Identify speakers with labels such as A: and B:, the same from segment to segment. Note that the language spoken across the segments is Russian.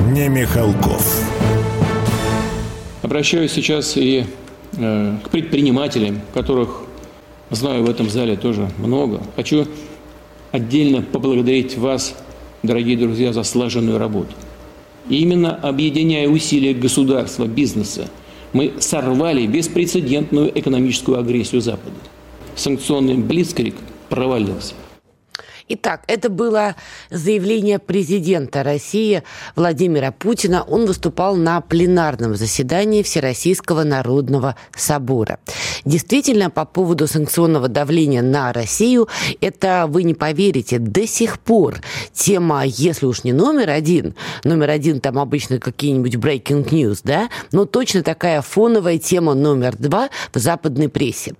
A: не Михалков.
B: Обращаюсь сейчас и э, к предпринимателям, которых знаю в этом зале тоже много. Хочу отдельно поблагодарить вас, дорогие друзья, за слаженную работу. И именно объединяя усилия государства, бизнеса, мы сорвали беспрецедентную экономическую агрессию Запада. Санкционный блицкрик провалился.
C: Итак, это было заявление президента России Владимира Путина. Он выступал на пленарном заседании Всероссийского народного собора. Действительно, по поводу санкционного давления на Россию, это, вы не поверите, до сих пор тема, если уж не номер один, номер один там обычно какие-нибудь breaking news, да, но точно такая фоновая тема номер два в западной прессе.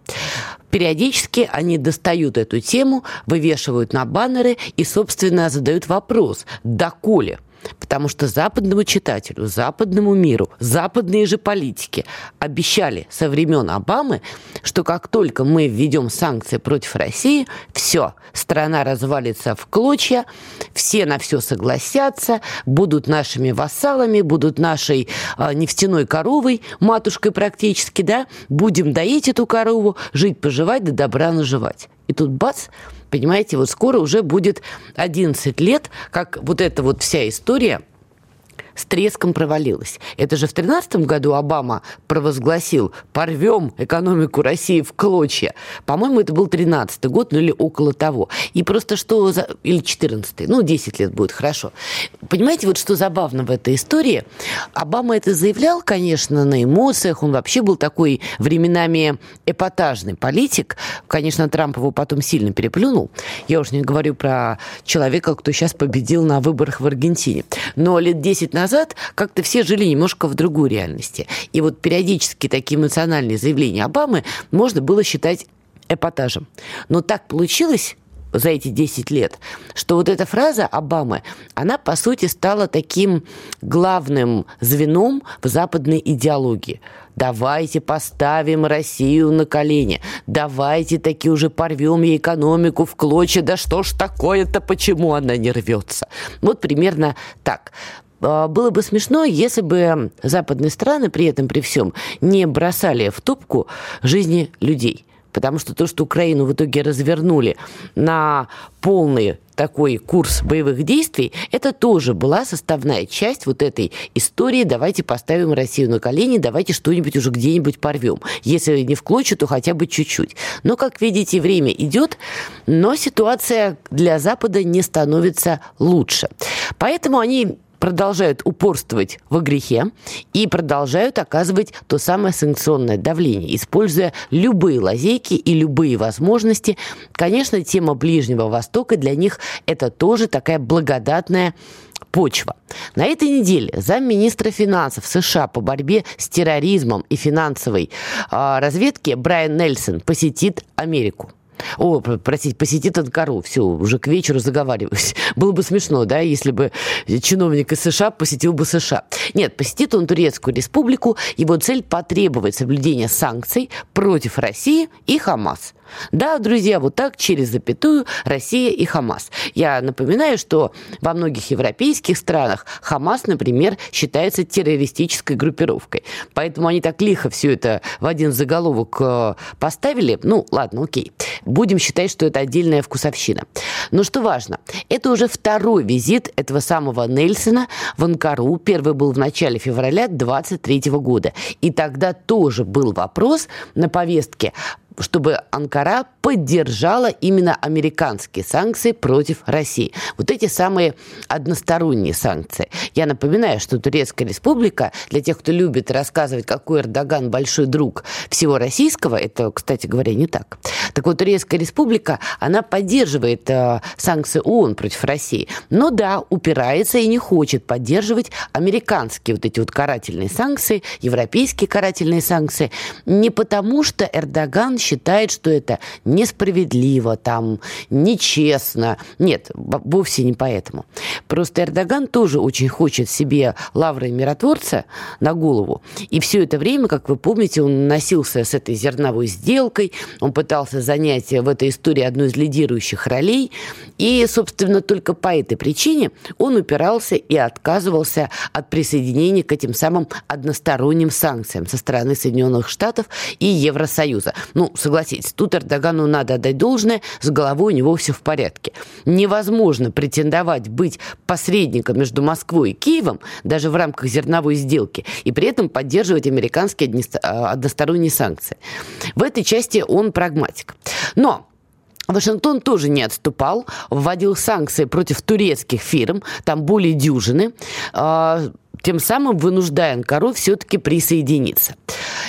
C: Периодически они достают эту тему, вывешивают на баннеры и, собственно, задают вопрос, доколе – Потому что западному читателю, западному миру, западные же политики обещали со времен Обамы, что как только мы введем санкции против России, все, страна развалится в клочья, все на все согласятся, будут нашими вассалами, будут нашей э, нефтяной коровой, матушкой практически, да, будем доить эту корову, жить, поживать, да добра наживать. И тут бац, Понимаете, вот скоро уже будет 11 лет, как вот эта вот вся история с треском провалилась. Это же в 2013 году Обама провозгласил «порвем экономику России в клочья». По-моему, это был 13 год, ну или около того. И просто что... За... Или 14 ну 10 лет будет, хорошо. Понимаете, вот что забавно в этой истории? Обама это заявлял, конечно, на эмоциях. Он вообще был такой временами эпатажный политик. Конечно, Трамп его потом сильно переплюнул. Я уж не говорю про человека, кто сейчас победил на выборах в Аргентине. Но лет 10 назад назад как-то все жили немножко в другой реальности. И вот периодически такие эмоциональные заявления Обамы можно было считать эпатажем. Но так получилось, за эти 10 лет, что вот эта фраза Обамы, она, по сути, стала таким главным звеном в западной идеологии. Давайте поставим Россию на колени. Давайте таки уже порвем ей экономику в клочья. Да что ж такое-то, почему она не рвется? Вот примерно так. А, было бы смешно, если бы западные страны при этом, при всем, не бросали в топку жизни людей. Потому что то, что Украину в итоге развернули на полный такой курс боевых действий, это тоже была составная часть вот этой истории «давайте поставим Россию на колени, давайте что-нибудь уже где-нибудь порвем». Если не в клочья, то хотя бы чуть-чуть. Но, как видите, время идет, но ситуация для Запада не становится лучше. Поэтому они продолжают упорствовать во грехе и продолжают оказывать то самое санкционное давление, используя любые лазейки и любые возможности. Конечно, тема Ближнего Востока для них это тоже такая благодатная почва. На этой неделе замминистра финансов США по борьбе с терроризмом и финансовой э, разведки Брайан Нельсон посетит Америку. О, простите, посетит Анкару. Все, уже к вечеру заговариваюсь. Было бы смешно, да, если бы чиновник из США посетил бы США. Нет, посетит он Турецкую республику. Его цель потребовать соблюдения санкций против России и Хамас. Да, друзья, вот так через запятую Россия и Хамас. Я напоминаю, что во многих европейских странах Хамас, например, считается террористической группировкой. Поэтому они так лихо все это в один заголовок э, поставили. Ну, ладно, окей. Будем считать, что это отдельная вкусовщина. Но что важно, это уже второй визит этого самого Нельсона в Анкару. Первый был в начале февраля 23 года. И тогда тоже был вопрос на повестке чтобы Анкара поддержала именно американские санкции против России. Вот эти самые односторонние санкции. Я напоминаю, что Турецкая республика, для тех, кто любит рассказывать, какой Эрдоган большой друг всего российского, это, кстати говоря, не так. Так вот, Турецкая республика, она поддерживает э, санкции ООН против России, но да, упирается и не хочет поддерживать американские вот эти вот карательные санкции, европейские карательные санкции, не потому что Эрдоган считает, что это несправедливо, там, нечестно. Нет, вовсе не поэтому. Просто Эрдоган тоже очень хочет себе лавры миротворца на голову. И все это время, как вы помните, он носился с этой зерновой сделкой, он пытался занять в этой истории одну из лидирующих ролей. И, собственно, только по этой причине он упирался и отказывался от присоединения к этим самым односторонним санкциям со стороны Соединенных Штатов и Евросоюза. Ну, согласитесь, тут Эрдогану надо отдать должное, с головой у него все в порядке. Невозможно претендовать быть посредником между Москвой и Киевом, даже в рамках зерновой сделки, и при этом поддерживать американские а, односторонние санкции. В этой части он прагматик. Но Вашингтон тоже не отступал, вводил санкции против турецких фирм, там более дюжины, а, тем самым вынуждая Анкару все-таки присоединиться.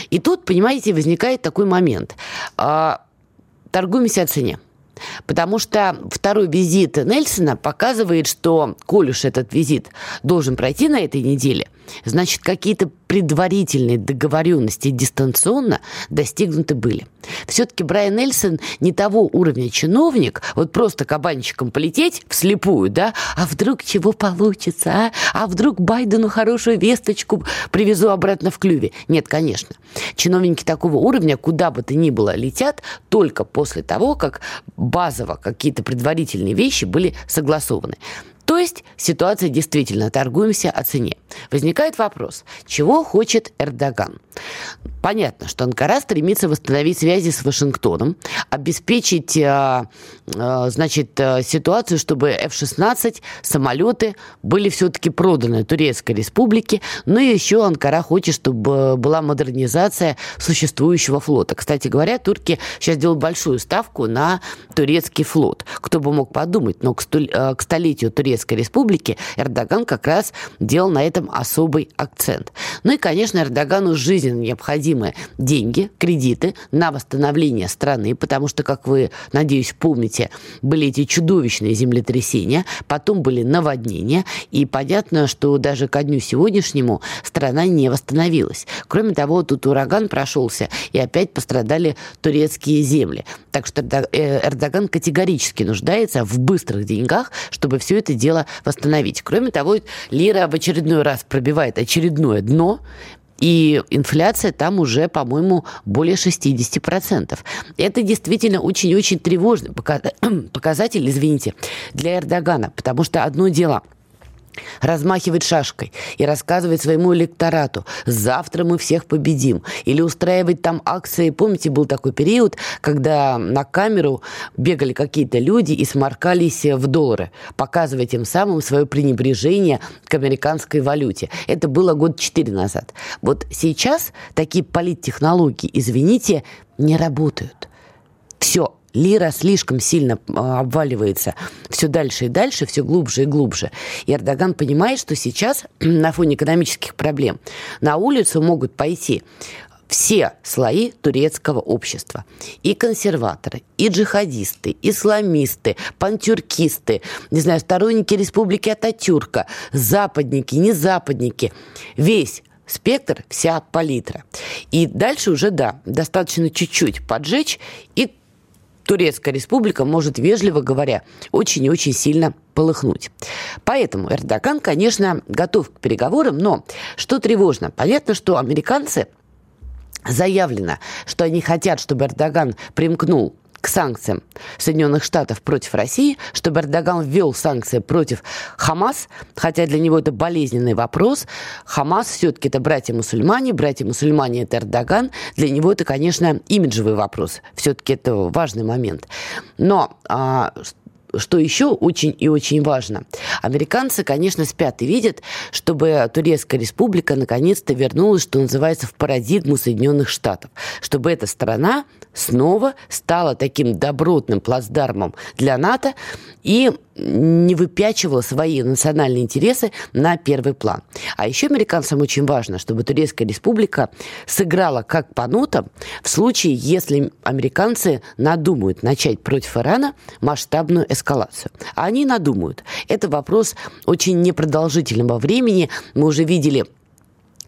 C: И тут, понимаете, возникает такой момент. А, торгуемся о цене. Потому что второй визит Нельсона показывает, что, коль уж этот визит должен пройти на этой неделе, значит, какие-то предварительные договоренности дистанционно достигнуты были. Все-таки Брайан Нельсон не того уровня чиновник, вот просто кабанчиком полететь вслепую, да, а вдруг чего получится, а? А вдруг Байдену хорошую весточку привезу обратно в клюве? Нет, конечно. Чиновники такого уровня, куда бы то ни было, летят только после того, как базово какие-то предварительные вещи были согласованы. То есть ситуация действительно, торгуемся о цене. Возникает вопрос, чего хочет Эрдоган? Понятно, что Анкара стремится восстановить связи с Вашингтоном, обеспечить, э, э, значит, э, ситуацию, чтобы F-16 самолеты были все-таки проданы Турецкой республике, но еще Анкара хочет, чтобы была модернизация существующего флота. Кстати говоря, турки сейчас делают большую ставку на турецкий флот. Кто бы мог подумать, но к столетию Турецкой республики Эрдоган как раз делал на этом особый акцент. Ну и, конечно, Эрдогану жизненно необходимы деньги, кредиты на восстановление страны, потому что, как вы, надеюсь, помните, были эти чудовищные землетрясения, потом были наводнения, и понятно, что даже ко дню сегодняшнему страна не восстановилась. Кроме того, тут ураган прошелся, и опять пострадали турецкие земли. Так что э, Эрдоган категорически нуждается в быстрых деньгах, чтобы все это дело восстановить. Кроме того, лира в очередной раз пробивает очередное дно, и инфляция там уже, по-моему, более 60%. Это действительно очень-очень тревожный показатель, извините, для Эрдогана, потому что одно дело – размахивать шашкой и рассказывать своему электорату «завтра мы всех победим» или устраивать там акции. Помните, был такой период, когда на камеру бегали какие-то люди и сморкались в доллары, показывая тем самым свое пренебрежение к американской валюте. Это было год четыре назад. Вот сейчас такие политтехнологии, извините, не работают. Все, лира слишком сильно а, обваливается все дальше и дальше, все глубже и глубже. И Эрдоган понимает, что сейчас на фоне экономических проблем на улицу могут пойти все слои турецкого общества. И консерваторы, и джихадисты, исламисты, пантюркисты, не знаю, сторонники республики Ататюрка, западники, не западники. Весь спектр, вся палитра. И дальше уже, да, достаточно чуть-чуть поджечь, и Турецкая республика может, вежливо говоря, очень и очень сильно полыхнуть. Поэтому Эрдоган, конечно, готов к переговорам, но что тревожно, понятно, что американцы заявлено, что они хотят, чтобы Эрдоган примкнул к санкциям Соединенных Штатов против России, чтобы Эрдоган ввел санкции против Хамас, хотя для него это болезненный вопрос. Хамас все-таки это братья-мусульмане, братья-мусульмане это Эрдоган. Для него это, конечно, имиджевый вопрос. Все-таки это важный момент. Но а, что еще очень и очень важно, американцы, конечно, спят и видят, чтобы Турецкая республика наконец-то вернулась, что называется, в парадигму Соединенных Штатов, чтобы эта страна снова стала таким добротным плацдармом для НАТО и не выпячивала свои национальные интересы на первый план. А еще американцам очень важно, чтобы Турецкая республика сыграла как по нотам в случае, если американцы надумают начать против Ирана масштабную эскалацию. А они надумают. Это вопрос очень непродолжительного времени. Мы уже видели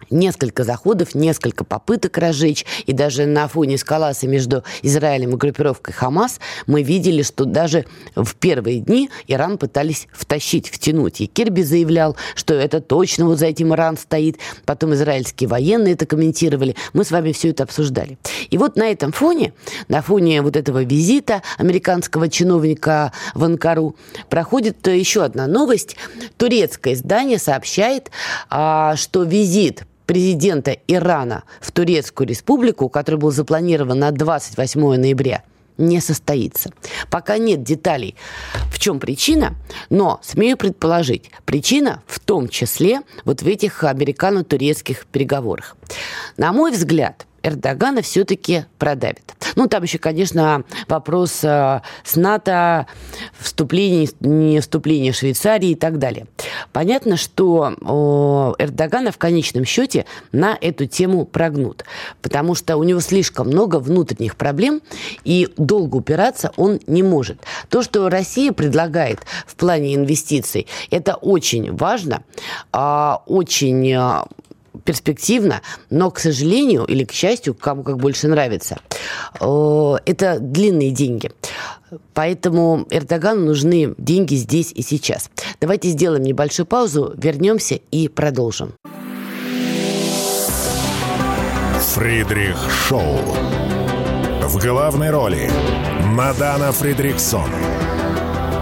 C: несколько заходов, несколько попыток разжечь. И даже на фоне эскалации между Израилем и группировкой Хамас мы видели, что даже в первые дни Иран пытались втащить, втянуть. И Кирби заявлял, что это точно вот за этим Иран стоит. Потом израильские военные это комментировали. Мы с вами все это обсуждали. И вот на этом фоне, на фоне вот этого визита американского чиновника в Анкару, проходит еще одна новость. Турецкое издание сообщает, а, что визит президента Ирана в Турецкую республику, который был запланирован на 28 ноября, не состоится. Пока нет деталей, в чем причина, но смею предположить, причина в том числе вот в этих американо-турецких переговорах. На мой взгляд, Эрдогана все-таки продавит. Ну, там еще, конечно, вопрос э, с НАТО, вступление, не вступление Швейцарии и так далее. Понятно, что Эрдогана в конечном счете на эту тему прогнут, потому что у него слишком много внутренних проблем, и долго упираться он не может. То, что Россия предлагает в плане инвестиций, это очень важно, а, очень э, перспективно, но, к сожалению, или к счастью, кому как больше нравится, это длинные деньги. Поэтому Эрдогану нужны деньги здесь и сейчас. Давайте сделаем небольшую паузу, вернемся и продолжим.
A: Фридрих Шоу. В главной роли Мадана Фридриксон.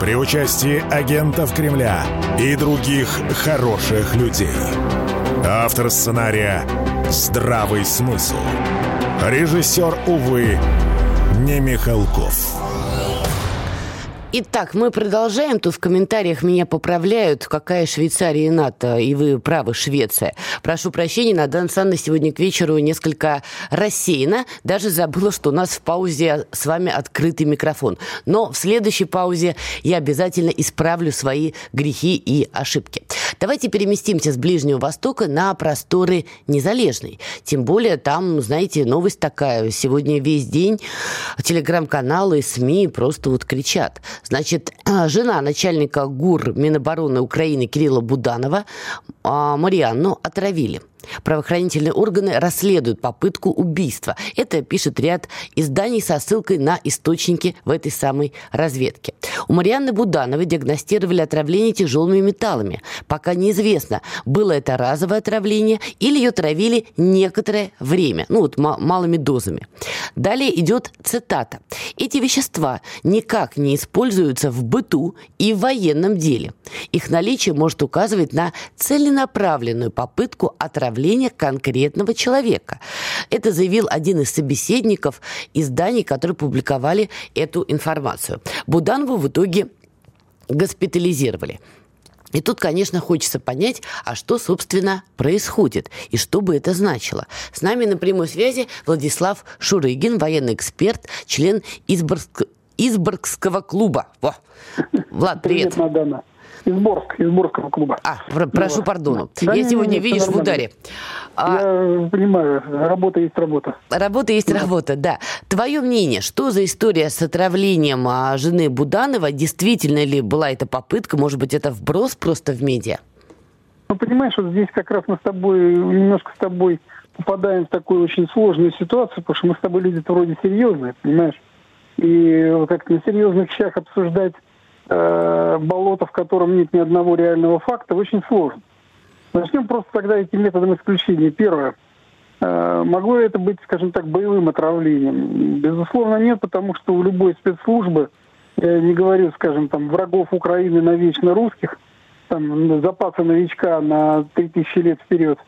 A: При участии агентов Кремля и других хороших людей. Автор сценария «Здравый смысл». Режиссер, увы, не Михалков.
C: Итак, мы продолжаем. Тут в комментариях меня поправляют, какая Швейцария и НАТО, и вы правы, Швеция. Прошу прощения, Надана Александровна сегодня к вечеру несколько рассеяна. Даже забыла, что у нас в паузе с вами открытый микрофон. Но в следующей паузе я обязательно исправлю свои грехи и ошибки. Давайте переместимся с Ближнего Востока на просторы Незалежной. Тем более там, знаете, новость такая. Сегодня весь день телеграм-каналы, СМИ просто вот кричат – Значит, жена начальника ГУР Минобороны Украины Кирилла Буданова а, Марианну отравили. Правоохранительные органы расследуют попытку убийства. Это пишет ряд изданий со ссылкой на источники в этой самой разведке. У Марианны Будановой диагностировали отравление тяжелыми металлами. Пока неизвестно, было это разовое отравление или ее травили некоторое время, ну вот малыми дозами. Далее идет цитата. Эти вещества никак не используются в быту и в военном деле. Их наличие может указывать на целенаправленную попытку отравления становления конкретного человека. Это заявил один из собеседников изданий, которые публиковали эту информацию. Буданову в итоге госпитализировали. И тут, конечно, хочется понять, а что, собственно, происходит и что бы это значило. С нами на прямой связи Владислав Шурыгин, военный эксперт, член Изборск... Изборгского клуба. Во. Влад, привет. Привет,
D: Мадана. Из Борска, из Борского клуба.
C: А, про- прошу вот. пардону. Да, Я сегодня, нет, видишь, в ударе.
D: А... Я понимаю, работа есть работа.
C: Работа есть да. работа, да. Твое мнение, что за история с отравлением а, жены Буданова? Действительно ли была эта попытка? Может быть, это вброс просто в медиа?
D: Ну, понимаешь, вот здесь как раз мы с тобой, немножко с тобой попадаем в такую очень сложную ситуацию, потому что мы с тобой люди вроде серьезные, понимаешь? И как-то на серьезных вещах обсуждать э, болото, в котором нет ни одного реального факта, очень сложно. Начнем просто тогда этим методом исключения. Первое. Э, могло это быть, скажем так, боевым отравлением? Безусловно, нет, потому что у любой спецслужбы, я не говорю, скажем, там, врагов Украины навечно русских, там, запасы новичка на 3000 лет вперед,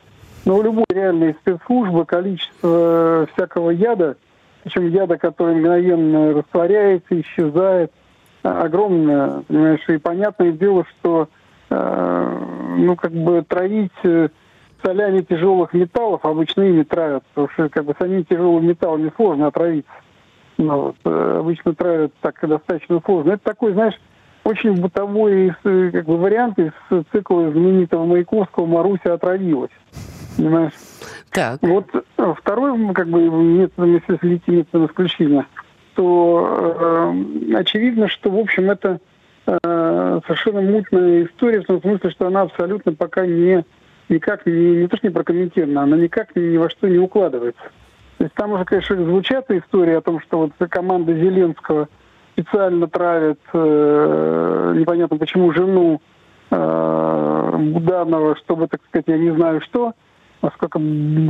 D: но у любой реальной спецслужбы количество всякого яда, причем яда, который мгновенно растворяется, исчезает – огромная, понимаешь, и понятное дело, что э, ну, как бы травить э, солями тяжелых металлов обычно ими травят, потому что как бы самим тяжелым металлами сложно отравиться. Ну, вот, э, обычно травят так достаточно сложно. Это такой, знаешь, очень бытовой как бы, вариант из цикла знаменитого Маяковского «Маруся отравилась». Понимаешь?
C: Так.
D: Вот второй, как бы, методом, если следить методом исключения, то э, очевидно, что, в общем, это э, совершенно мутная история, в том смысле, что она абсолютно пока не никак не, не то что не прокомментирована, она никак ни, ни во что не укладывается. То есть там уже, конечно, звучат истории о том, что вот команда Зеленского специально травит э, непонятно почему жену э, Буданова, чтобы, так сказать, я не знаю что, насколько,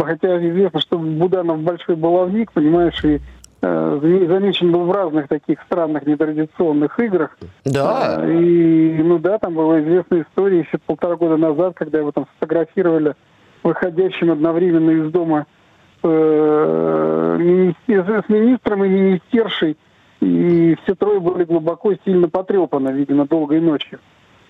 D: хотя известно, что Буданов большой баловник, понимаешь, и замечен был в разных таких странных нетрадиционных играх.
C: Да.
D: Э, и, ну да, там была известная история еще полтора года назад, когда его там сфотографировали выходящим одновременно из дома э, с министром и министершей, и все трое были глубоко сильно потрепаны, видимо, долгой ночью.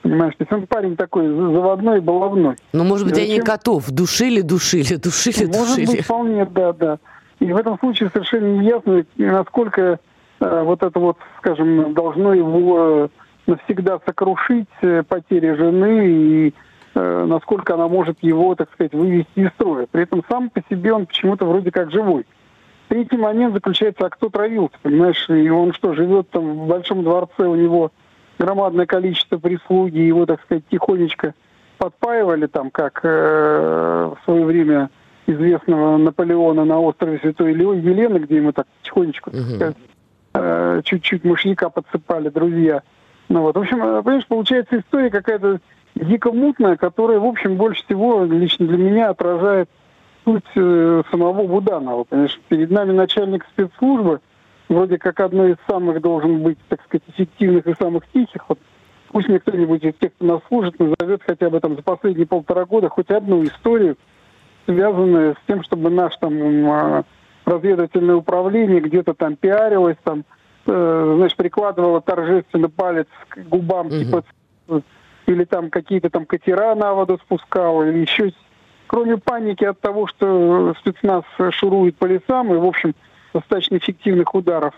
D: Понимаешь, то есть он парень такой заводной и баловной.
C: Ну, может быть, и они котов душили, душили, душили,
D: может
C: душили.
D: Может быть, вполне, да, да. И в этом случае совершенно не ясно, насколько э, вот это вот, скажем, должно его навсегда сокрушить э, потери жены и э, насколько она может его, так сказать, вывести из строя. При этом сам по себе он почему-то вроде как живой. Третий момент заключается, а кто травился, понимаешь? И он что, живет там в большом дворце, у него громадное количество прислуги, его, так сказать, тихонечко подпаивали там, как э, в свое время известного Наполеона на острове Святой Елены, где ему так тихонечко, так сказать, э, чуть-чуть мышьяка подсыпали друзья. Ну вот, в общем, э, понимаешь, получается история какая-то дико мутная, которая, в общем, больше всего лично для меня отражает суть э, самого Буданова. Понимаешь, перед нами начальник спецслужбы, вроде как одной из самых должен быть, так сказать, эффективных и самых тихих. Вот пусть мне кто-нибудь из тех, кто нас служит, назовет хотя бы там за последние полтора года хоть одну историю, связанную с тем, чтобы наш там а, разведывательное управление где-то там пиарилось, там, э, значит, прикладывало торжественно палец к губам, угу. типа, или там какие-то там катера на воду спускало, или еще кроме паники от того, что спецназ шурует по лесам и, в общем, достаточно эффективных ударов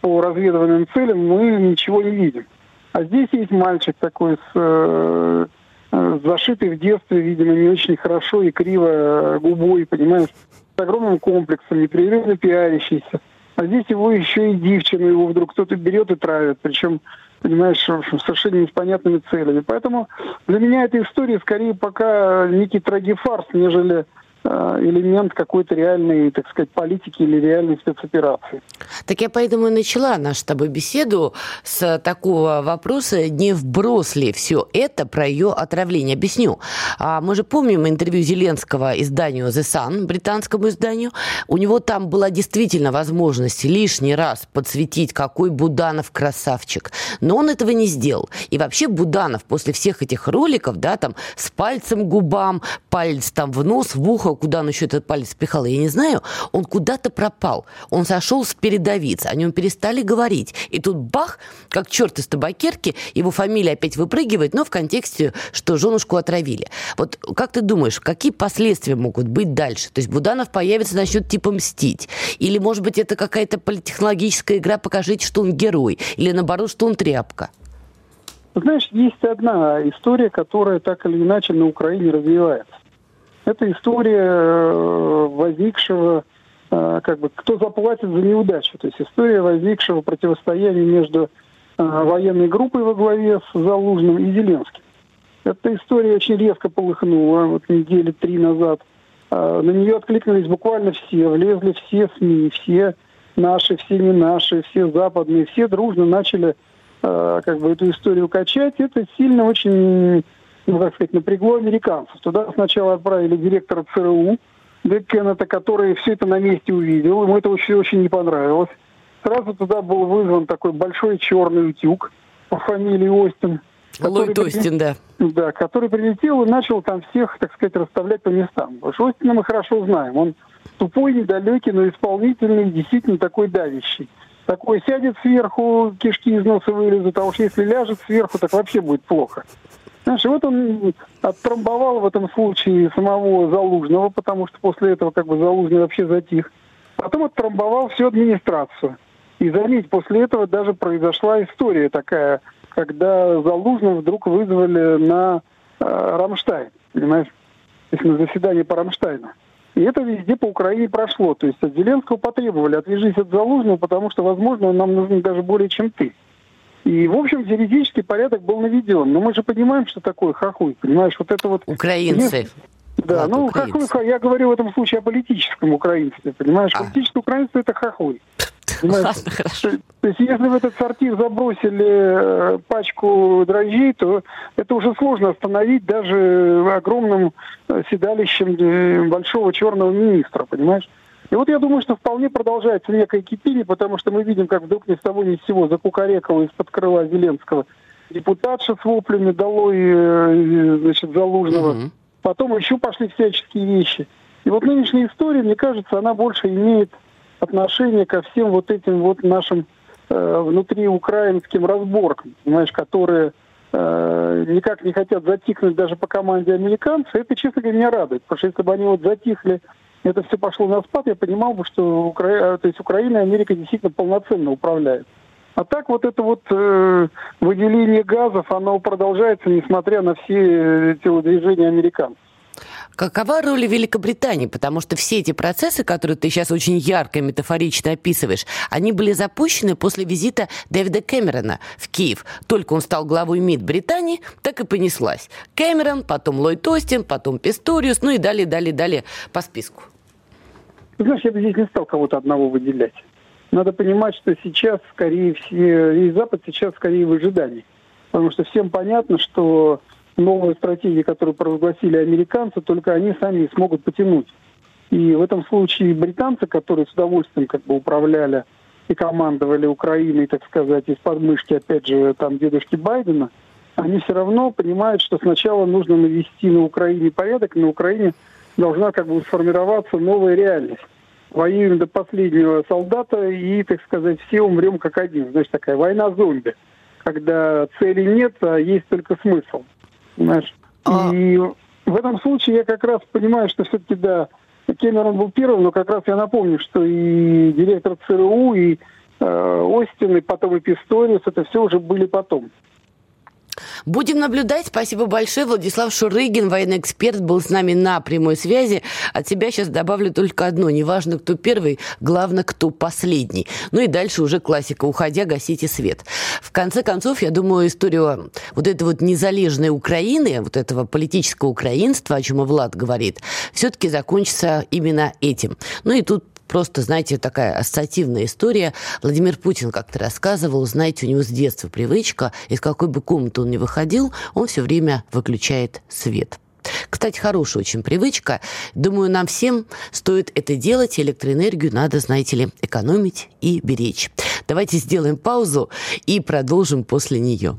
D: по разведывательным целям, мы ничего не видим. А здесь есть мальчик такой с, э, зашитый в детстве, видимо, не очень хорошо и криво губой, понимаешь, с огромным комплексом, непрерывно пиарящийся. А здесь его еще и девчину его вдруг кто-то берет и травит. Причем понимаешь, совершенно непонятными целями. Поэтому для меня эта история скорее пока некий трагифарс, нежели Э, элемент какой-то реальной, так сказать, политики или реальной спецоперации.
C: Так я поэтому и начала нашу с тобой беседу с такого вопроса, не вброс ли все это про ее отравление. Объясню. А мы же помним интервью Зеленского изданию The Sun, британскому изданию. У него там была действительно возможность лишний раз подсветить, какой Буданов красавчик. Но он этого не сделал. И вообще Буданов после всех этих роликов, да, там с пальцем губам, палец там в нос, в ухо, куда он еще этот палец пихал, я не знаю, он куда-то пропал. Он сошел с передовиц, о нем перестали говорить. И тут бах, как черт из табакерки, его фамилия опять выпрыгивает, но в контексте, что женушку отравили. Вот как ты думаешь, какие последствия могут быть дальше? То есть Буданов появится, начнет типа мстить? Или, может быть, это какая-то политехнологическая игра, покажите, что он герой? Или, наоборот, что он тряпка?
D: Знаешь, есть одна история, которая так или иначе на Украине развивается. Это история э, возникшего, э, как бы, кто заплатит за неудачу. То есть история возникшего противостояния между э, военной группой во главе с Залужным и Зеленским. Эта история очень резко полыхнула вот недели три назад. На нее откликнулись буквально все, влезли все СМИ, все наши, все не наши, все западные, все дружно начали как бы эту историю качать. Это сильно очень ну, так сказать, напрягло американцев. Туда сначала отправили директора ЦРУ, Дэк Кеннета, который все это на месте увидел. Ему это очень, очень не понравилось. Сразу туда был вызван такой большой черный утюг по фамилии Остин.
C: Ллойд Остин, да.
D: Да, который прилетел и начал там всех, так сказать, расставлять по местам. Потому что Остина мы хорошо знаем. Он тупой, недалекий, но исполнительный, действительно такой давящий. Такой сядет сверху, кишки из носа вылезут, а уж если ляжет сверху, так вообще будет плохо. Знаешь, вот он оттрамбовал в этом случае самого Залужного, потому что после этого как бы Залужный вообще затих. Потом оттрамбовал всю администрацию. И заметь, после этого даже произошла история такая, когда Залужного вдруг вызвали на э, Рамштайн, понимаешь? То есть на заседание по Рамштайну. И это везде по Украине прошло. То есть от Зеленского потребовали, отвяжись от Залужного, потому что, возможно, он нам нужен даже более, чем ты. И, в общем, теоретический порядок был наведен. Но мы же понимаем, что такое хохуй. Понимаешь, вот это вот...
C: Украинцы.
D: Да, Ладно, ну, украинцы. хохуй, я говорю в этом случае о политическом украинстве, понимаешь? А. Политическое украинство – это хохуй. Ладно, хорошо. То есть, если в этот сортир забросили э, пачку дрожжей, то это уже сложно остановить даже огромным э, седалищем э, большого черного министра, понимаешь? И вот я думаю, что вполне продолжается некое кипение, потому что мы видим, как вдруг ни с того ни с сего закукарекала из-под крыла Зеленского депутатша с воплями долой, значит, Залужного. Угу. Потом еще пошли всяческие вещи. И вот нынешняя история, мне кажется, она больше имеет отношение ко всем вот этим вот нашим э, внутриукраинским разборкам, понимаешь, которые э, никак не хотят затихнуть даже по команде американцев, это, честно говоря, меня радует, потому что если бы они вот затихли, это все пошло на спад, я понимал бы, что Укра... Э, то есть Украина и Америка действительно полноценно управляют. А так вот это вот э, выделение газов, оно продолжается, несмотря на все э, телодвижения американцев.
C: Какова роль Великобритании? Потому что все эти процессы, которые ты сейчас очень ярко и метафорично описываешь, они были запущены после визита Дэвида Кэмерона в Киев. Только он стал главой МИД Британии, так и понеслась. Кэмерон, потом Ллойд Остин, потом Писториус, ну и далее, далее, далее по списку.
D: Знаешь, я бы здесь не стал кого-то одного выделять. Надо понимать, что сейчас скорее все, весь Запад сейчас скорее в ожидании. Потому что всем понятно, что новые стратегии, которые провозгласили американцы, только они сами смогут потянуть. И в этом случае британцы, которые с удовольствием как бы управляли и командовали Украиной, так сказать, из подмышки, опять же, там, дедушки Байдена, они все равно понимают, что сначала нужно навести на Украине порядок, на Украине должна как бы сформироваться новая реальность. Воюем до последнего солдата и, так сказать, все умрем как один. Значит, такая война зомби, когда цели нет, а есть только смысл. Понимаешь? А... И в этом случае я как раз понимаю, что все-таки, да, Кэмерон был первым, но как раз я напомню, что и директор ЦРУ, и э, Остин, и потом и Писториус, это все уже были потом.
C: Будем наблюдать. Спасибо большое. Владислав Шурыгин, военный эксперт, был с нами на прямой связи. От себя сейчас добавлю только одно. Неважно, кто первый, главное, кто последний. Ну и дальше уже классика. Уходя, гасите свет. В конце концов, я думаю, историю вот этой вот незалежной Украины, вот этого политического украинства, о чем и Влад говорит, все-таки закончится именно этим. Ну и тут просто, знаете, такая ассоциативная история. Владимир Путин как-то рассказывал, знаете, у него с детства привычка, из какой бы комнаты он ни выходил, он все время выключает свет. Кстати, хорошая очень привычка. Думаю, нам всем стоит это делать. Электроэнергию надо, знаете ли, экономить и беречь. Давайте сделаем паузу и продолжим после нее.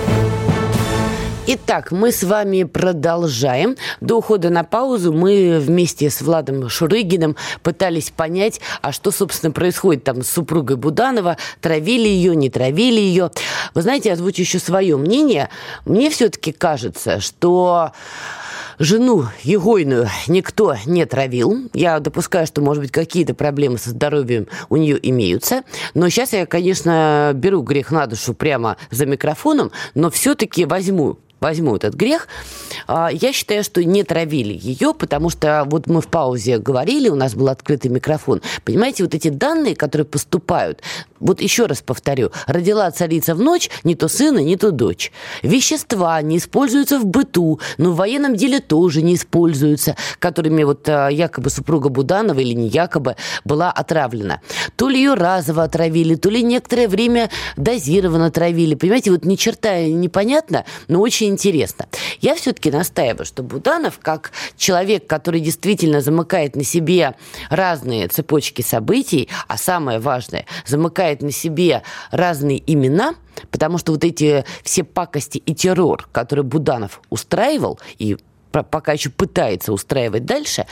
C: Итак, мы с вами продолжаем. До ухода на паузу мы вместе с Владом Шурыгиным пытались понять, а что, собственно, происходит там с супругой Буданова, травили ее, не травили ее. Вы знаете, я озвучу еще свое мнение. Мне все-таки кажется, что Жену Егойную никто не травил. Я допускаю, что, может быть, какие-то проблемы со здоровьем у нее имеются. Но сейчас я, конечно, беру грех на душу прямо за микрофоном, но все-таки возьму возьму этот грех. А, я считаю, что не травили ее, потому что вот мы в паузе говорили, у нас был открытый микрофон. Понимаете, вот эти данные, которые поступают, вот еще раз повторю, родила царица в ночь не то сына, не то дочь. Вещества не используются в быту, но в военном деле тоже не используются, которыми вот а, якобы супруга Буданова или не якобы была отравлена. То ли ее разово отравили, то ли некоторое время дозированно травили. Понимаете, вот ни черта непонятно, но очень интересно. Я все-таки настаиваю, что Буданов, как человек, который действительно замыкает на себе разные цепочки событий, а самое важное, замыкает на себе разные имена, потому что вот эти все пакости и террор, которые Буданов устраивал и пока еще пытается устраивать дальше,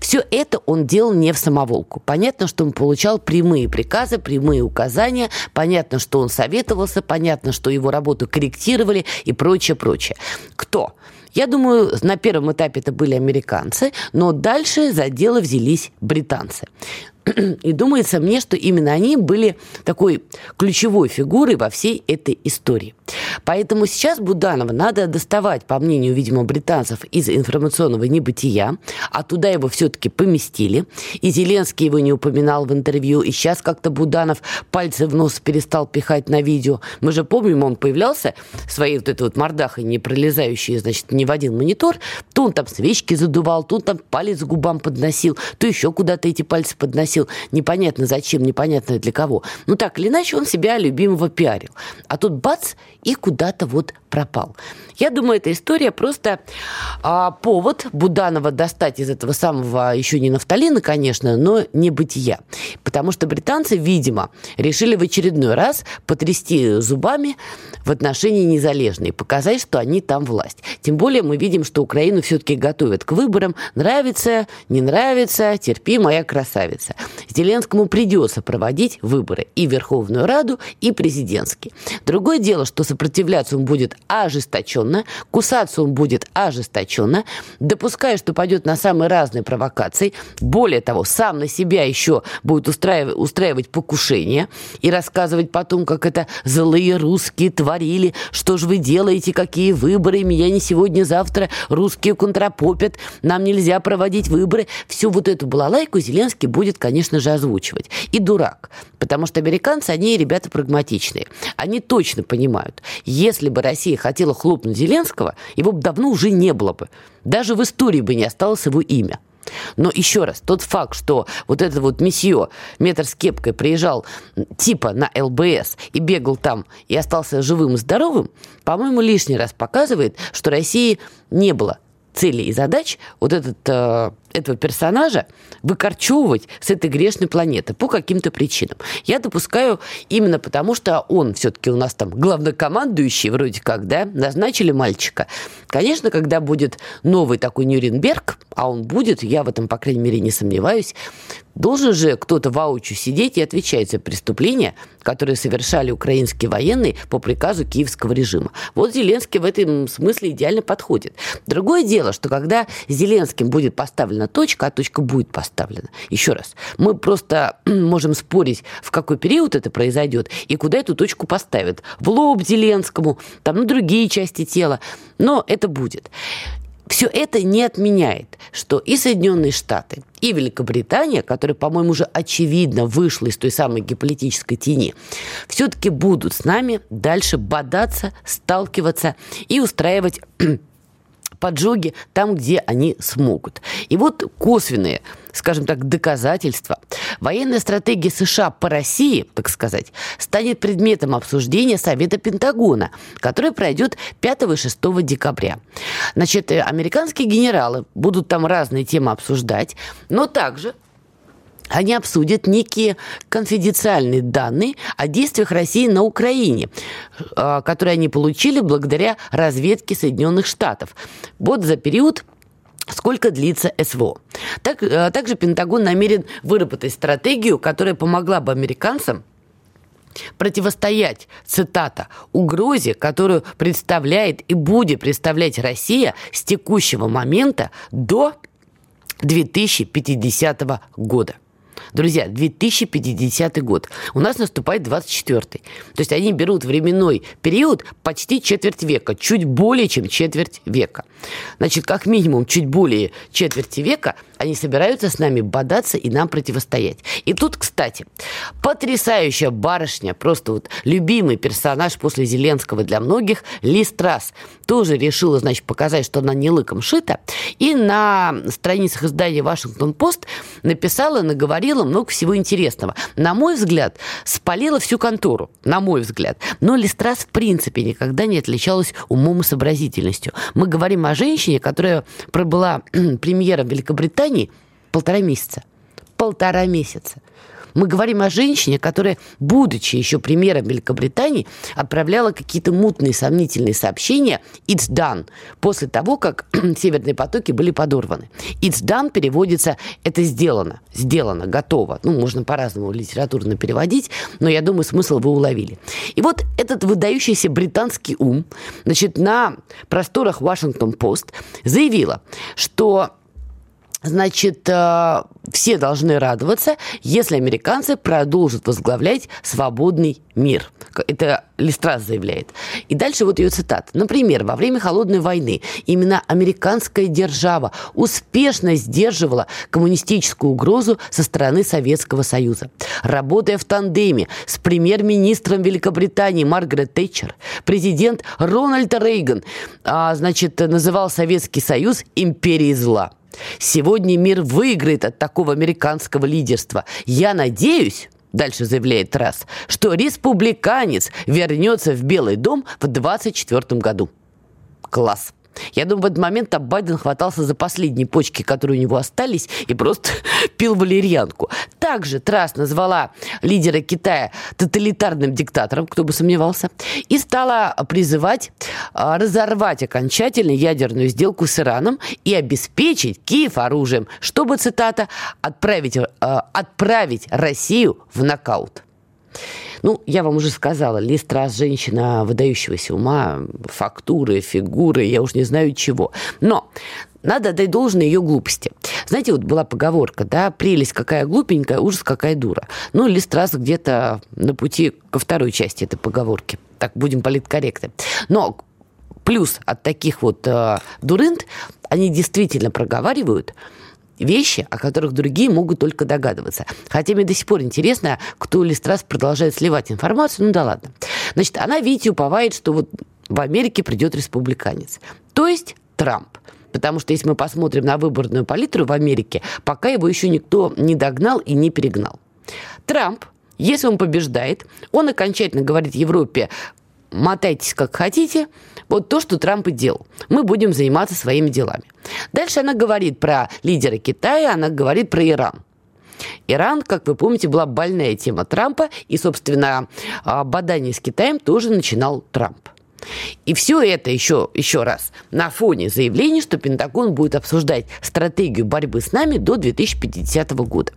C: все это он делал не в самоволку. Понятно, что он получал прямые приказы, прямые указания, понятно, что он советовался, понятно, что его работу корректировали и прочее, прочее. Кто? Я думаю, на первом этапе это были американцы, но дальше за дело взялись британцы. И думается мне, что именно они были такой ключевой фигурой во всей этой истории. Поэтому сейчас Буданова надо доставать, по мнению, видимо, британцев, из информационного небытия, а туда его все-таки поместили. И Зеленский его не упоминал в интервью, и сейчас как-то Буданов пальцы в нос перестал пихать на видео. Мы же помним, он появлялся своей вот этой вот мордахой, не пролезающей, значит, не в один монитор, то он там свечки задувал, то он там палец к губам подносил, то еще куда-то эти пальцы подносил. Непонятно зачем, непонятно для кого. Ну так или иначе, он себя любимого пиарил. А тут бац, и куда-то вот пропал. Я думаю, эта история просто а, повод Буданова достать из этого самого, еще не нафталина, конечно, но не бытия. Потому что британцы, видимо, решили в очередной раз потрясти зубами в отношении незалежной, показать, что они там власть. Тем более мы видим, что Украину все-таки готовят к выборам. Нравится, не нравится, терпи, моя красавица. Зеленскому придется проводить выборы и Верховную Раду, и президентские. Другое дело, что сопротивляться он будет ожесточенно, кусаться он будет ожесточенно, допуская, что пойдет на самые разные провокации. Более того, сам на себя еще будет устраивать, устраивать покушение и рассказывать потом, как это злые русские творили, что же вы делаете, какие выборы, меня не сегодня-завтра русские контрапопят, нам нельзя проводить выборы. Всю вот эту балалайку Зеленский будет, конечно же, озвучивать. И дурак, потому что американцы, они ребята прагматичные. Они точно понимают, если бы Россия хотела хлопнуть Зеленского, его бы давно уже не было бы. Даже в истории бы не осталось его имя. Но еще раз, тот факт, что вот этот вот месье метр с кепкой приезжал типа на ЛБС и бегал там и остался живым и здоровым, по-моему, лишний раз показывает, что России не было целей и задач вот этот, э, этого персонажа выкорчевывать с этой грешной планеты по каким-то причинам. Я допускаю именно потому, что он все-таки у нас там главнокомандующий вроде как, да, назначили мальчика. Конечно, когда будет новый такой Нюрнберг, а он будет, я в этом, по крайней мере, не сомневаюсь, Должен же кто-то в аучу сидеть и отвечать за преступления, которые совершали украинские военные по приказу киевского режима. Вот Зеленский в этом смысле идеально подходит. Другое дело, что когда Зеленским будет поставлена точка, а точка будет поставлена, еще раз, мы просто можем спорить, в какой период это произойдет и куда эту точку поставят. В лоб Зеленскому, там на другие части тела, но это будет все это не отменяет, что и Соединенные Штаты, и Великобритания, которая, по-моему, уже очевидно вышла из той самой геополитической тени, все-таки будут с нами дальше бодаться, сталкиваться и устраивать поджоги там, где они смогут. И вот косвенные скажем так, доказательства, военная стратегия США по России, так сказать, станет предметом обсуждения Совета Пентагона, который пройдет 5 и 6 декабря. Значит, э, американские генералы будут там разные темы обсуждать, но также они обсудят некие конфиденциальные данные о действиях России на Украине, э, которые они получили благодаря разведке Соединенных Штатов. Вот за период сколько длится СВО. Так, э, также Пентагон намерен выработать стратегию, которая помогла бы американцам противостоять, цитата, угрозе, которую представляет и будет представлять Россия с текущего момента до 2050 года. Друзья, 2050 год. У нас наступает 24 -й. То есть они берут временной период почти четверть века, чуть более чем четверть века. Значит, как минимум чуть более четверти века они собираются с нами бодаться и нам противостоять. И тут, кстати, потрясающая барышня, просто вот любимый персонаж после Зеленского для многих, Ли Страс, тоже решила, значит, показать, что она не лыком шита, и на страницах издания «Вашингтон-Пост» написала, наговорила много всего интересного. На мой взгляд, спалила всю контору, на мой взгляд. Но Ли Страс в принципе никогда не отличалась умом и сообразительностью. Мы говорим о женщине, которая пробыла премьером Великобритании Британии полтора месяца. Полтора месяца. Мы говорим о женщине, которая, будучи еще премьером Великобритании, отправляла какие-то мутные, сомнительные сообщения «It's done» после того, как северные потоки были подорваны. «It's done» переводится «это сделано», «сделано», «готово». Ну, можно по-разному литературно переводить, но я думаю, смысл вы уловили. И вот этот выдающийся британский ум, значит, на просторах Вашингтон-Пост заявила, что Значит, э, все должны радоваться, если американцы продолжат возглавлять свободный мир. Это Листрас заявляет. И дальше вот ее цитата. Например, во время Холодной войны именно американская держава успешно сдерживала коммунистическую угрозу со стороны Советского Союза. Работая в тандеме с премьер-министром Великобритании Маргарет Тэтчер, президент Рональд Рейган, а, значит, называл Советский Союз империей зла. Сегодня мир выиграет от такого американского лидерства. Я надеюсь, дальше заявляет Трасс, что республиканец вернется в Белый дом в 2024 году. Класс. Я думаю, в этот момент там Байден хватался за последние почки, которые у него остались, и просто пил валерьянку. Также Трасс назвала лидера Китая тоталитарным диктатором, кто бы сомневался, и стала призывать а, разорвать окончательно ядерную сделку с Ираном и обеспечить Киев оружием, чтобы, цитата, отправить, а, отправить Россию в нокаут. Ну, я вам уже сказала, Ли Страс женщина выдающегося ума, фактуры, фигуры, я уж не знаю чего. Но надо отдать должное ее глупости. Знаете, вот была поговорка, да, прелесть какая глупенькая, ужас какая дура. Ну, Ли Страс где-то на пути ко второй части этой поговорки. Так, будем политкорректны. Но плюс от таких вот э, дурынт, они действительно проговаривают, вещи, о которых другие могут только догадываться. Хотя мне до сих пор интересно, кто Листрас продолжает сливать информацию. Ну да ладно. Значит, она, видите, уповает, что вот в Америке придет республиканец. То есть Трамп. Потому что если мы посмотрим на выборную палитру в Америке, пока его еще никто не догнал и не перегнал. Трамп, если он побеждает, он окончательно говорит Европе, мотайтесь как хотите, вот то, что Трамп и делал. Мы будем заниматься своими делами. Дальше она говорит про лидера Китая, она говорит про Иран. Иран, как вы помните, была больная тема Трампа, и, собственно, а, бадание с Китаем тоже начинал Трамп. И все это еще, еще раз на фоне заявления, что Пентагон будет обсуждать стратегию борьбы с нами до 2050 года.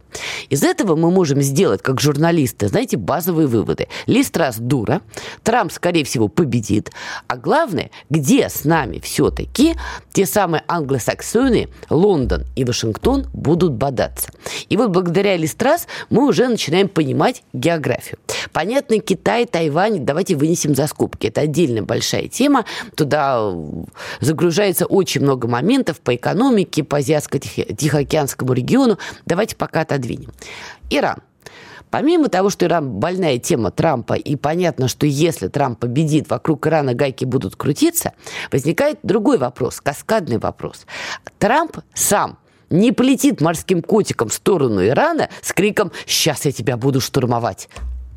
C: Из этого мы можем сделать, как журналисты, знаете, базовые выводы. Ли Страс дура, Трамп, скорее всего, победит, а главное, где с нами все-таки те самые англосаксоны, Лондон и Вашингтон будут бодаться. И вот благодаря Ли Страс мы уже начинаем понимать географию. Понятно, Китай, Тайвань, давайте вынесем за скобки. Это отдельная тема. Туда загружается очень много моментов по экономике, по Азиатско-Тихоокеанскому региону. Давайте пока отодвинем. Иран. Помимо того, что Иран больная тема Трампа, и понятно, что если Трамп победит, вокруг Ирана гайки будут крутиться, возникает другой вопрос, каскадный вопрос. Трамп сам не полетит морским котиком в сторону Ирана с криком «Сейчас я тебя буду штурмовать».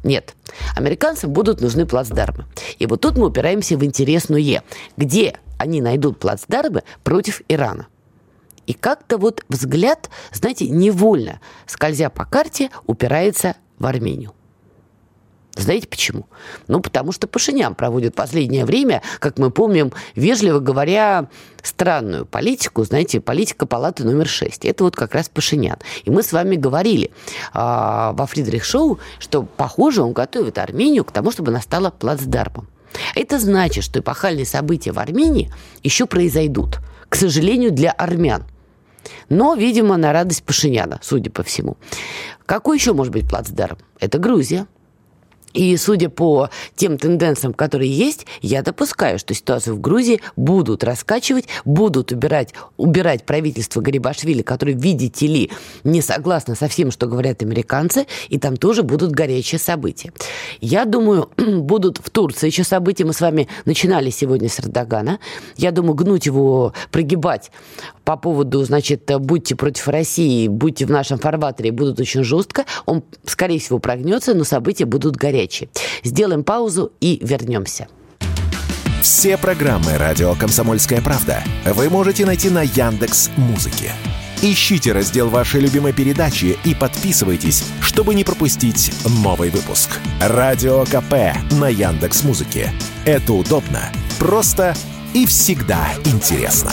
C: Нет. Американцам будут нужны плацдармы. И вот тут мы упираемся в интересное. Где они найдут плацдармы против Ирана? И как-то вот взгляд, знаете, невольно, скользя по карте, упирается в Армению. Знаете почему? Ну, потому что Пашинян проводит последнее время, как мы помним, вежливо говоря, странную политику, знаете, политика палаты номер 6. Это вот как раз Пашинян. И мы с вами говорили э, во Фридрих-шоу, что, похоже, он готовит Армению к тому, чтобы она стала плацдармом. Это значит, что эпохальные события в Армении еще произойдут. К сожалению, для армян. Но, видимо, на радость Пашиняна, судя по всему. Какой еще может быть плацдарм? Это Грузия. И судя по тем тенденциям, которые есть, я допускаю, что ситуацию в Грузии будут раскачивать, будут убирать, убирать правительство Гарибашвили, которое, видите ли, не согласно со всем, что говорят американцы, и там тоже будут горячие события. Я думаю, будут в Турции еще события. Мы с вами начинали сегодня с Эрдогана. Я думаю, гнуть его, прогибать по поводу, значит, будьте против России, будьте в нашем фарватере, будут очень жестко. Он, скорее всего, прогнется, но события будут горячие. Сделаем паузу и вернемся.
A: Все программы «Радио Комсомольская правда» вы можете найти на Яндекс Музыке. Ищите раздел вашей любимой передачи и подписывайтесь, чтобы не пропустить новый выпуск. Радио КП на Яндекс Музыке. Это удобно, просто и всегда интересно.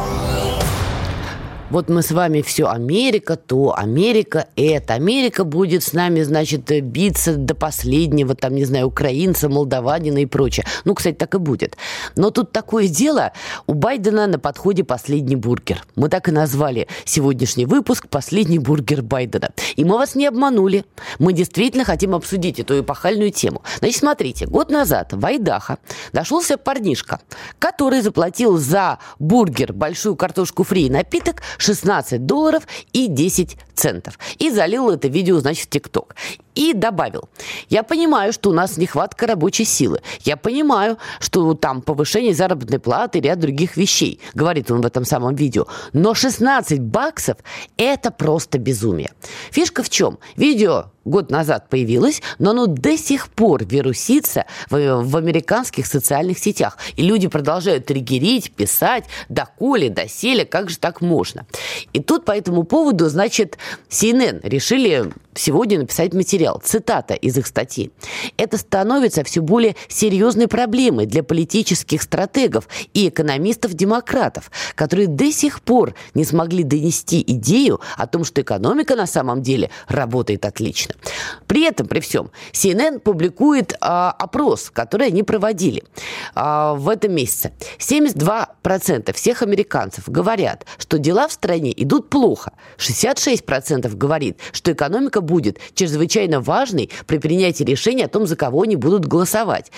C: Вот мы с вами все Америка, то Америка, это. Америка будет с нами, значит, биться до последнего, там, не знаю, украинца, молдаванина и прочее. Ну, кстати, так и будет. Но тут такое дело, у Байдена на подходе последний бургер. Мы так и назвали сегодняшний выпуск «Последний бургер Байдена». И мы вас не обманули. Мы действительно хотим обсудить эту эпохальную тему. Значит, смотрите, год назад в Айдахо нашелся парнишка, который заплатил за бургер, большую картошку фри и напиток 16 долларов и 10 центов. И залил это видео, значит, в ТикТок. И добавил, я понимаю, что у нас нехватка рабочей силы. Я понимаю, что там повышение заработной платы и ряд других вещей, говорит он в этом самом видео. Но 16 баксов – это просто безумие. Фишка в чем? Видео год назад появилось, но оно до сих пор вирусится в, в американских социальных сетях. И люди продолжают триггерить, писать, доколе, доселе, как же так можно. И тут по этому поводу, значит, CNN решили сегодня написать материал, цитата из их статьи. Это становится все более серьезной проблемой для политических стратегов и экономистов-демократов, которые до сих пор не смогли донести идею о том, что экономика на самом деле работает отлично. При этом, при всем, CNN публикует а, опрос, который они проводили а, в этом месяце. 72% всех американцев говорят, что дела в стране идут плохо. 66% говорит, что экономика будет чрезвычайно важной при принятии решения о том, за кого они будут голосовать.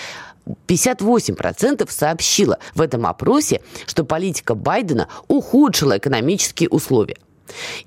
C: 58% сообщило в этом опросе, что политика Байдена ухудшила экономические условия.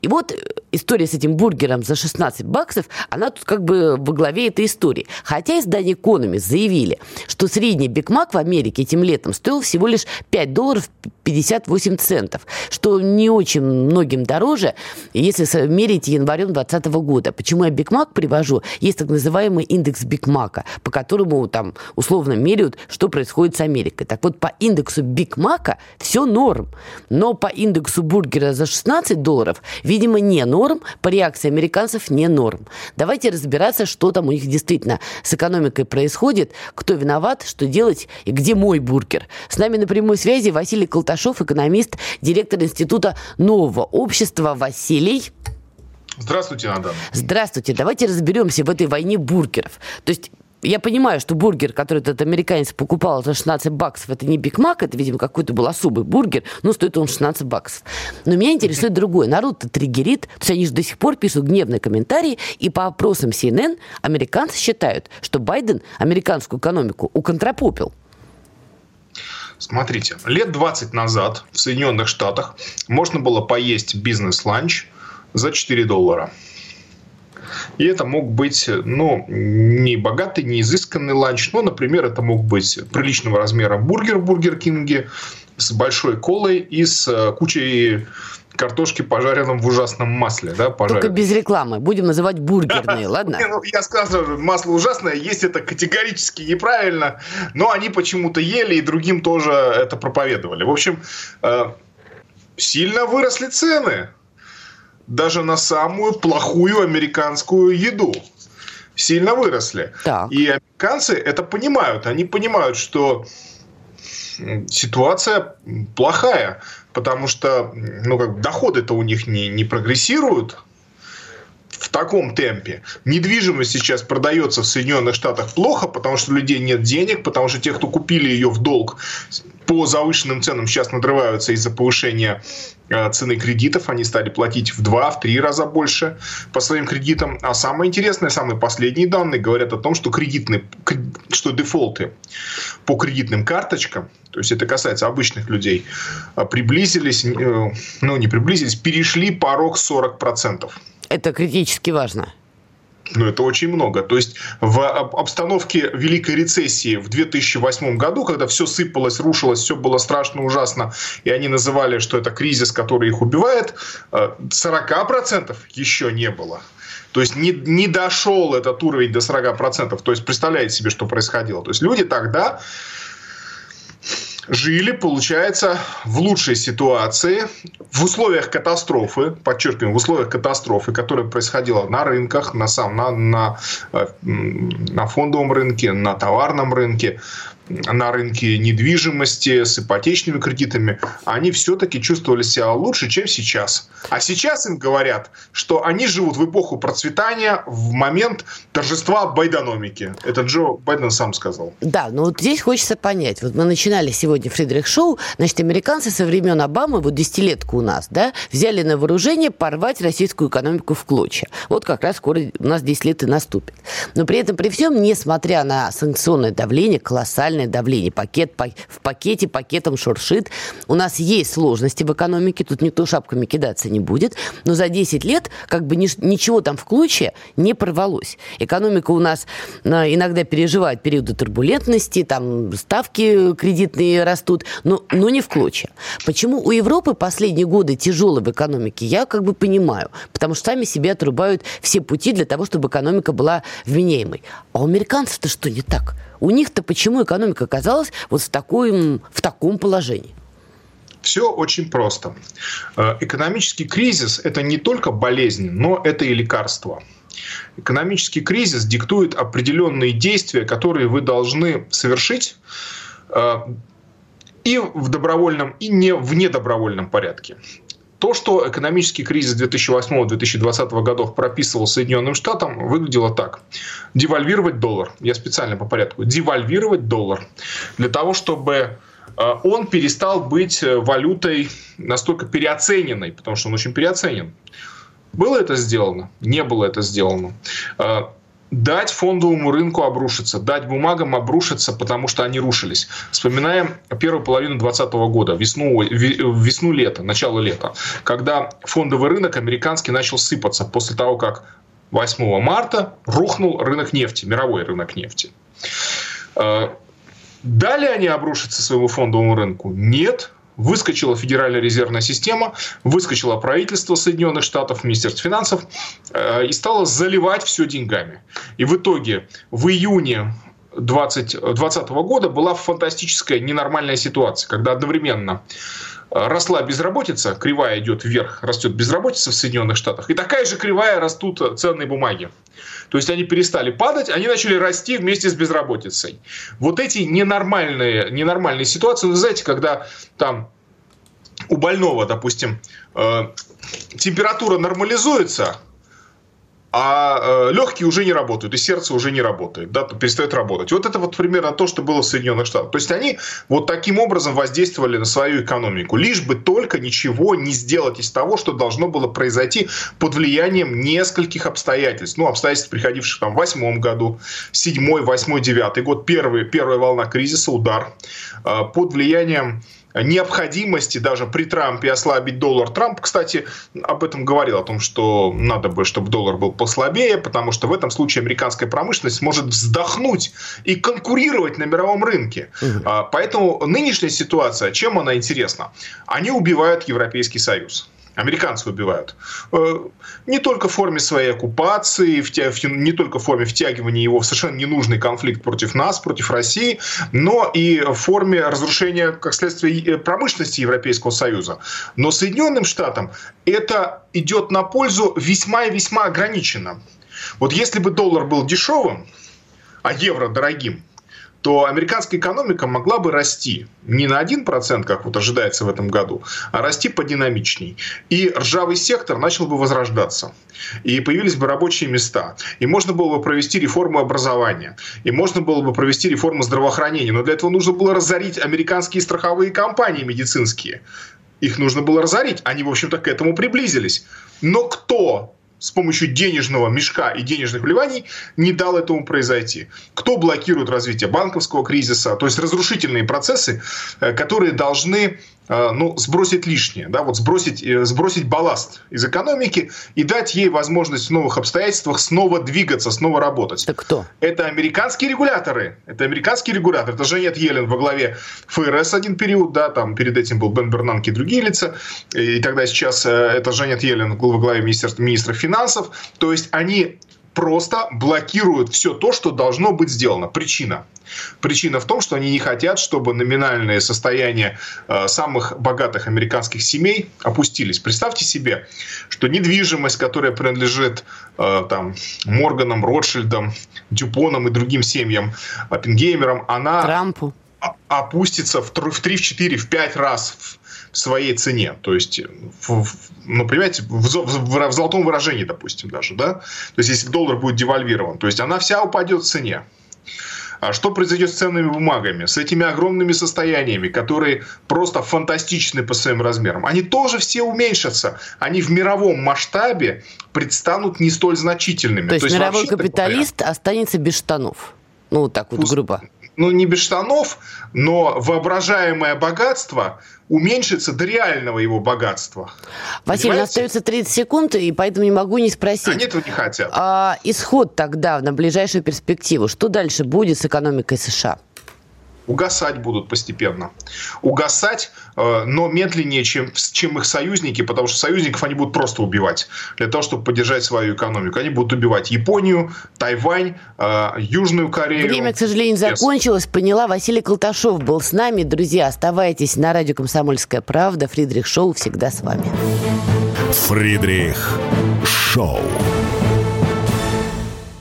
C: И вот э, история с этим бургером за 16 баксов, она тут как бы во главе этой истории. Хотя издание Economist заявили, что средний Биг Мак в Америке этим летом стоил всего лишь 5 долларов 58 центов, что не очень многим дороже, если мерить январем 2020 года. Почему я Биг Мак привожу? Есть так называемый индекс Биг Мака, по которому там условно меряют, что происходит с Америкой. Так вот, по индексу Биг Мака все норм, но по индексу бургера за 16 долларов, видимо, не норм, по реакции американцев не норм. Давайте разбираться, что там у них действительно с экономикой происходит, кто виноват, что делать и где мой бургер. С нами на прямой связи Василий Колташов, экономист, директор Института нового общества. Василий.
E: Здравствуйте, Надан.
C: Здравствуйте. Давайте разберемся в этой войне бургеров. То есть я понимаю, что бургер, который этот американец покупал за 16 баксов, это не Биг Мак, это, видимо, какой-то был особый бургер, но стоит он 16 баксов. Но меня интересует другое. Народ-то триггерит, то есть они же до сих пор пишут гневные комментарии, и по опросам CNN американцы считают, что Байден американскую экономику уконтропопил.
E: Смотрите, лет 20 назад в Соединенных Штатах можно было поесть бизнес-ланч за 4 доллара. И это мог быть, ну, не богатый, не изысканный ланч, но, например, это мог быть приличного размера бургер в Бургер Кинге с большой колой и с э, кучей картошки, пожаренном в ужасном масле. Да,
C: Только без рекламы. Будем называть бургерные, ладно?
E: Ну, я сказал, масло ужасное, есть это категорически неправильно, но они почему-то ели и другим тоже это проповедовали. В общем, э, сильно выросли цены даже на самую плохую американскую еду. Сильно выросли. Так. И американцы это понимают. Они понимают, что ситуация плохая, потому что ну, как, доходы-то у них не, не прогрессируют, в таком темпе. Недвижимость сейчас продается в Соединенных Штатах плохо, потому что у людей нет денег, потому что те, кто купили ее в долг по завышенным ценам, сейчас надрываются из-за повышения э, цены кредитов. Они стали платить в два, в три раза больше по своим кредитам. А самое интересное, самые последние данные говорят о том, что кредитные, что дефолты по кредитным карточкам, то есть это касается обычных людей, э, приблизились, э, ну не приблизились, перешли порог 40%.
C: Это критически важно.
E: Ну, это очень много. То есть в обстановке великой рецессии в 2008 году, когда все сыпалось, рушилось, все было страшно, ужасно, и они называли, что это кризис, который их убивает, 40% э, еще не было. То есть не, не дошел этот уровень до 40%. То есть представляете себе, что происходило. То есть люди тогда жили, получается, в лучшей ситуации, в условиях катастрофы, подчеркиваем, в условиях катастрофы, которая происходила на рынках, на, сам, на, на, э, на фондовом рынке, на товарном рынке, на рынке недвижимости с ипотечными кредитами, они все-таки чувствовали себя лучше, чем сейчас. А сейчас им говорят, что они живут в эпоху процветания в момент торжества байдономики. Это Джо Байден сам сказал.
C: Да, но вот здесь хочется понять. Вот мы начинали сегодня Фридрих Шоу. Значит, американцы со времен Обамы, вот десятилетку у нас, да, взяли на вооружение порвать российскую экономику в клочья. Вот как раз скоро у нас 10 лет и наступит. Но при этом, при всем, несмотря на санкционное давление, колоссальное колоссальное давление. Пакет в пакете пакетом шуршит. У нас есть сложности в экономике, тут никто шапками кидаться не будет. Но за 10 лет как бы ничего там в клочья не порвалось. Экономика у нас а, иногда переживает периоды турбулентности, там ставки кредитные растут, но, но не в клочья. Почему у Европы последние годы тяжело в экономике, я как бы понимаю. Потому что сами себе отрубают все пути для того, чтобы экономика была вменяемой. А у американцев-то что не так? У них-то почему экономика оказалась вот в, такой, в таком положении?
E: Все очень просто. Э, экономический кризис – это не только болезнь, но это и лекарство. Экономический кризис диктует определенные действия, которые вы должны совершить э, и в добровольном, и не в недобровольном порядке. То, что экономический кризис 2008-2020 годов прописывал Соединенным Штатам, выглядело так. Девальвировать доллар. Я специально по порядку. Девальвировать доллар. Для того, чтобы э, он перестал быть э, валютой настолько переоцененной, потому что он очень переоценен. Было это сделано? Не было это сделано. Дать фондовому рынку обрушиться, дать бумагам обрушиться, потому что они рушились. Вспоминаем первую половину 2020 года, весну, весну лета, начало лета, когда фондовый рынок американский начал сыпаться после того, как 8 марта рухнул рынок нефти, мировой рынок нефти. Э, дали они обрушиться своему фондовому рынку? Нет. Выскочила Федеральная резервная система, выскочило правительство Соединенных Штатов, Министерство финансов э, и стало заливать все деньгами. И в итоге в июне 2020 года была фантастическая ненормальная ситуация, когда одновременно росла безработица, кривая идет вверх, растет безработица в Соединенных Штатах, и такая же кривая растут ценные бумаги. То есть они перестали падать, они начали расти вместе с безработицей. Вот эти ненормальные, ненормальные ситуации, вы знаете, когда там у больного, допустим, э, температура нормализуется, а э, легкие уже не работают, и сердце уже не работает, да, перестает работать. Вот это вот примерно то, что было в Соединенных Штатах. То есть они вот таким образом воздействовали на свою экономику, лишь бы только ничего не сделать из того, что должно было произойти под влиянием нескольких обстоятельств. Ну, обстоятельств, приходивших там в восьмом году, седьмой, восьмой, девятый год, первый, первая волна кризиса, удар, э, под влиянием необходимости даже при Трампе ослабить доллар. Трамп, кстати, об этом говорил, о том, что надо бы, чтобы доллар был послабее, потому что в этом случае американская промышленность может вздохнуть и конкурировать на мировом рынке. Угу. Поэтому нынешняя ситуация, чем она интересна? Они убивают Европейский Союз. Американцы убивают. Э, не только в форме своей оккупации, не только в форме втягивания его в совершенно ненужный конфликт против нас, против России, но и в форме разрушения, как следствие, э, промышленности Европейского Союза. Но Соединенным Штатам это идет на пользу весьма и весьма ограниченно. Вот если бы доллар был дешевым, а евро дорогим, то американская экономика могла бы расти не на 1%, как вот ожидается в этом году, а расти подинамичней. И ржавый сектор начал бы возрождаться. И появились бы рабочие места. И можно было бы провести реформу образования. И можно было бы провести реформу здравоохранения. Но для этого нужно было разорить американские страховые компании медицинские. Их нужно было разорить. Они, в общем-то, к этому приблизились. Но кто с помощью денежного мешка и денежных вливаний не дал этому произойти. Кто блокирует развитие банковского кризиса? То есть разрушительные процессы, э, которые должны ну, сбросить лишнее, да, вот сбросить, э, сбросить балласт из экономики и дать ей возможность в новых обстоятельствах снова двигаться, снова работать.
C: Это кто?
E: Это американские регуляторы. Это американские регуляторы. Это Женет Елен во главе ФРС один период, да, там перед этим был Бен Бернанке и другие лица. И тогда сейчас э, это Женет Елен во главе министерства, министра финансов. То есть они просто блокируют все то, что должно быть сделано. Причина. Причина в том, что они не хотят, чтобы номинальные состояния э, самых богатых американских семей опустились. Представьте себе, что недвижимость, которая принадлежит э, там, Морганам, Ротшильдам, Дюпонам и другим семьям, Оппенгеймерам, она
C: Трампу.
E: опустится в 3, в 4, в 5 раз своей цене. То есть, в, ну, понимаете, в, в, в золотом выражении, допустим, даже, да? То есть, если доллар будет девальвирован, то есть, она вся упадет в цене. А что произойдет с ценными бумагами, с этими огромными состояниями, которые просто фантастичны по своим размерам? Они тоже все уменьшатся. Они в мировом масштабе предстанут не столь значительными.
C: То есть, То есть мировой капиталист говоря, останется без штанов. Ну, вот так вот Пусть, грубо.
E: Ну, не без штанов, но воображаемое богатство уменьшится до реального его богатства.
C: Василий, Понимаете? остается 30 секунд, и поэтому не могу не спросить.
E: Они этого не хотят.
C: А, исход тогда на ближайшую перспективу. Что дальше будет с экономикой США?
E: Угасать будут постепенно. Угасать, э, но медленнее, чем, чем их союзники, потому что союзников они будут просто убивать для того, чтобы поддержать свою экономику. Они будут убивать Японию, Тайвань, э, Южную Корею.
C: Время, к сожалению, закончилось. Поняла. Василий Колташов был с нами. Друзья, оставайтесь на радио «Комсомольская правда». Фридрих Шоу всегда с вами.
A: Фридрих Шоу.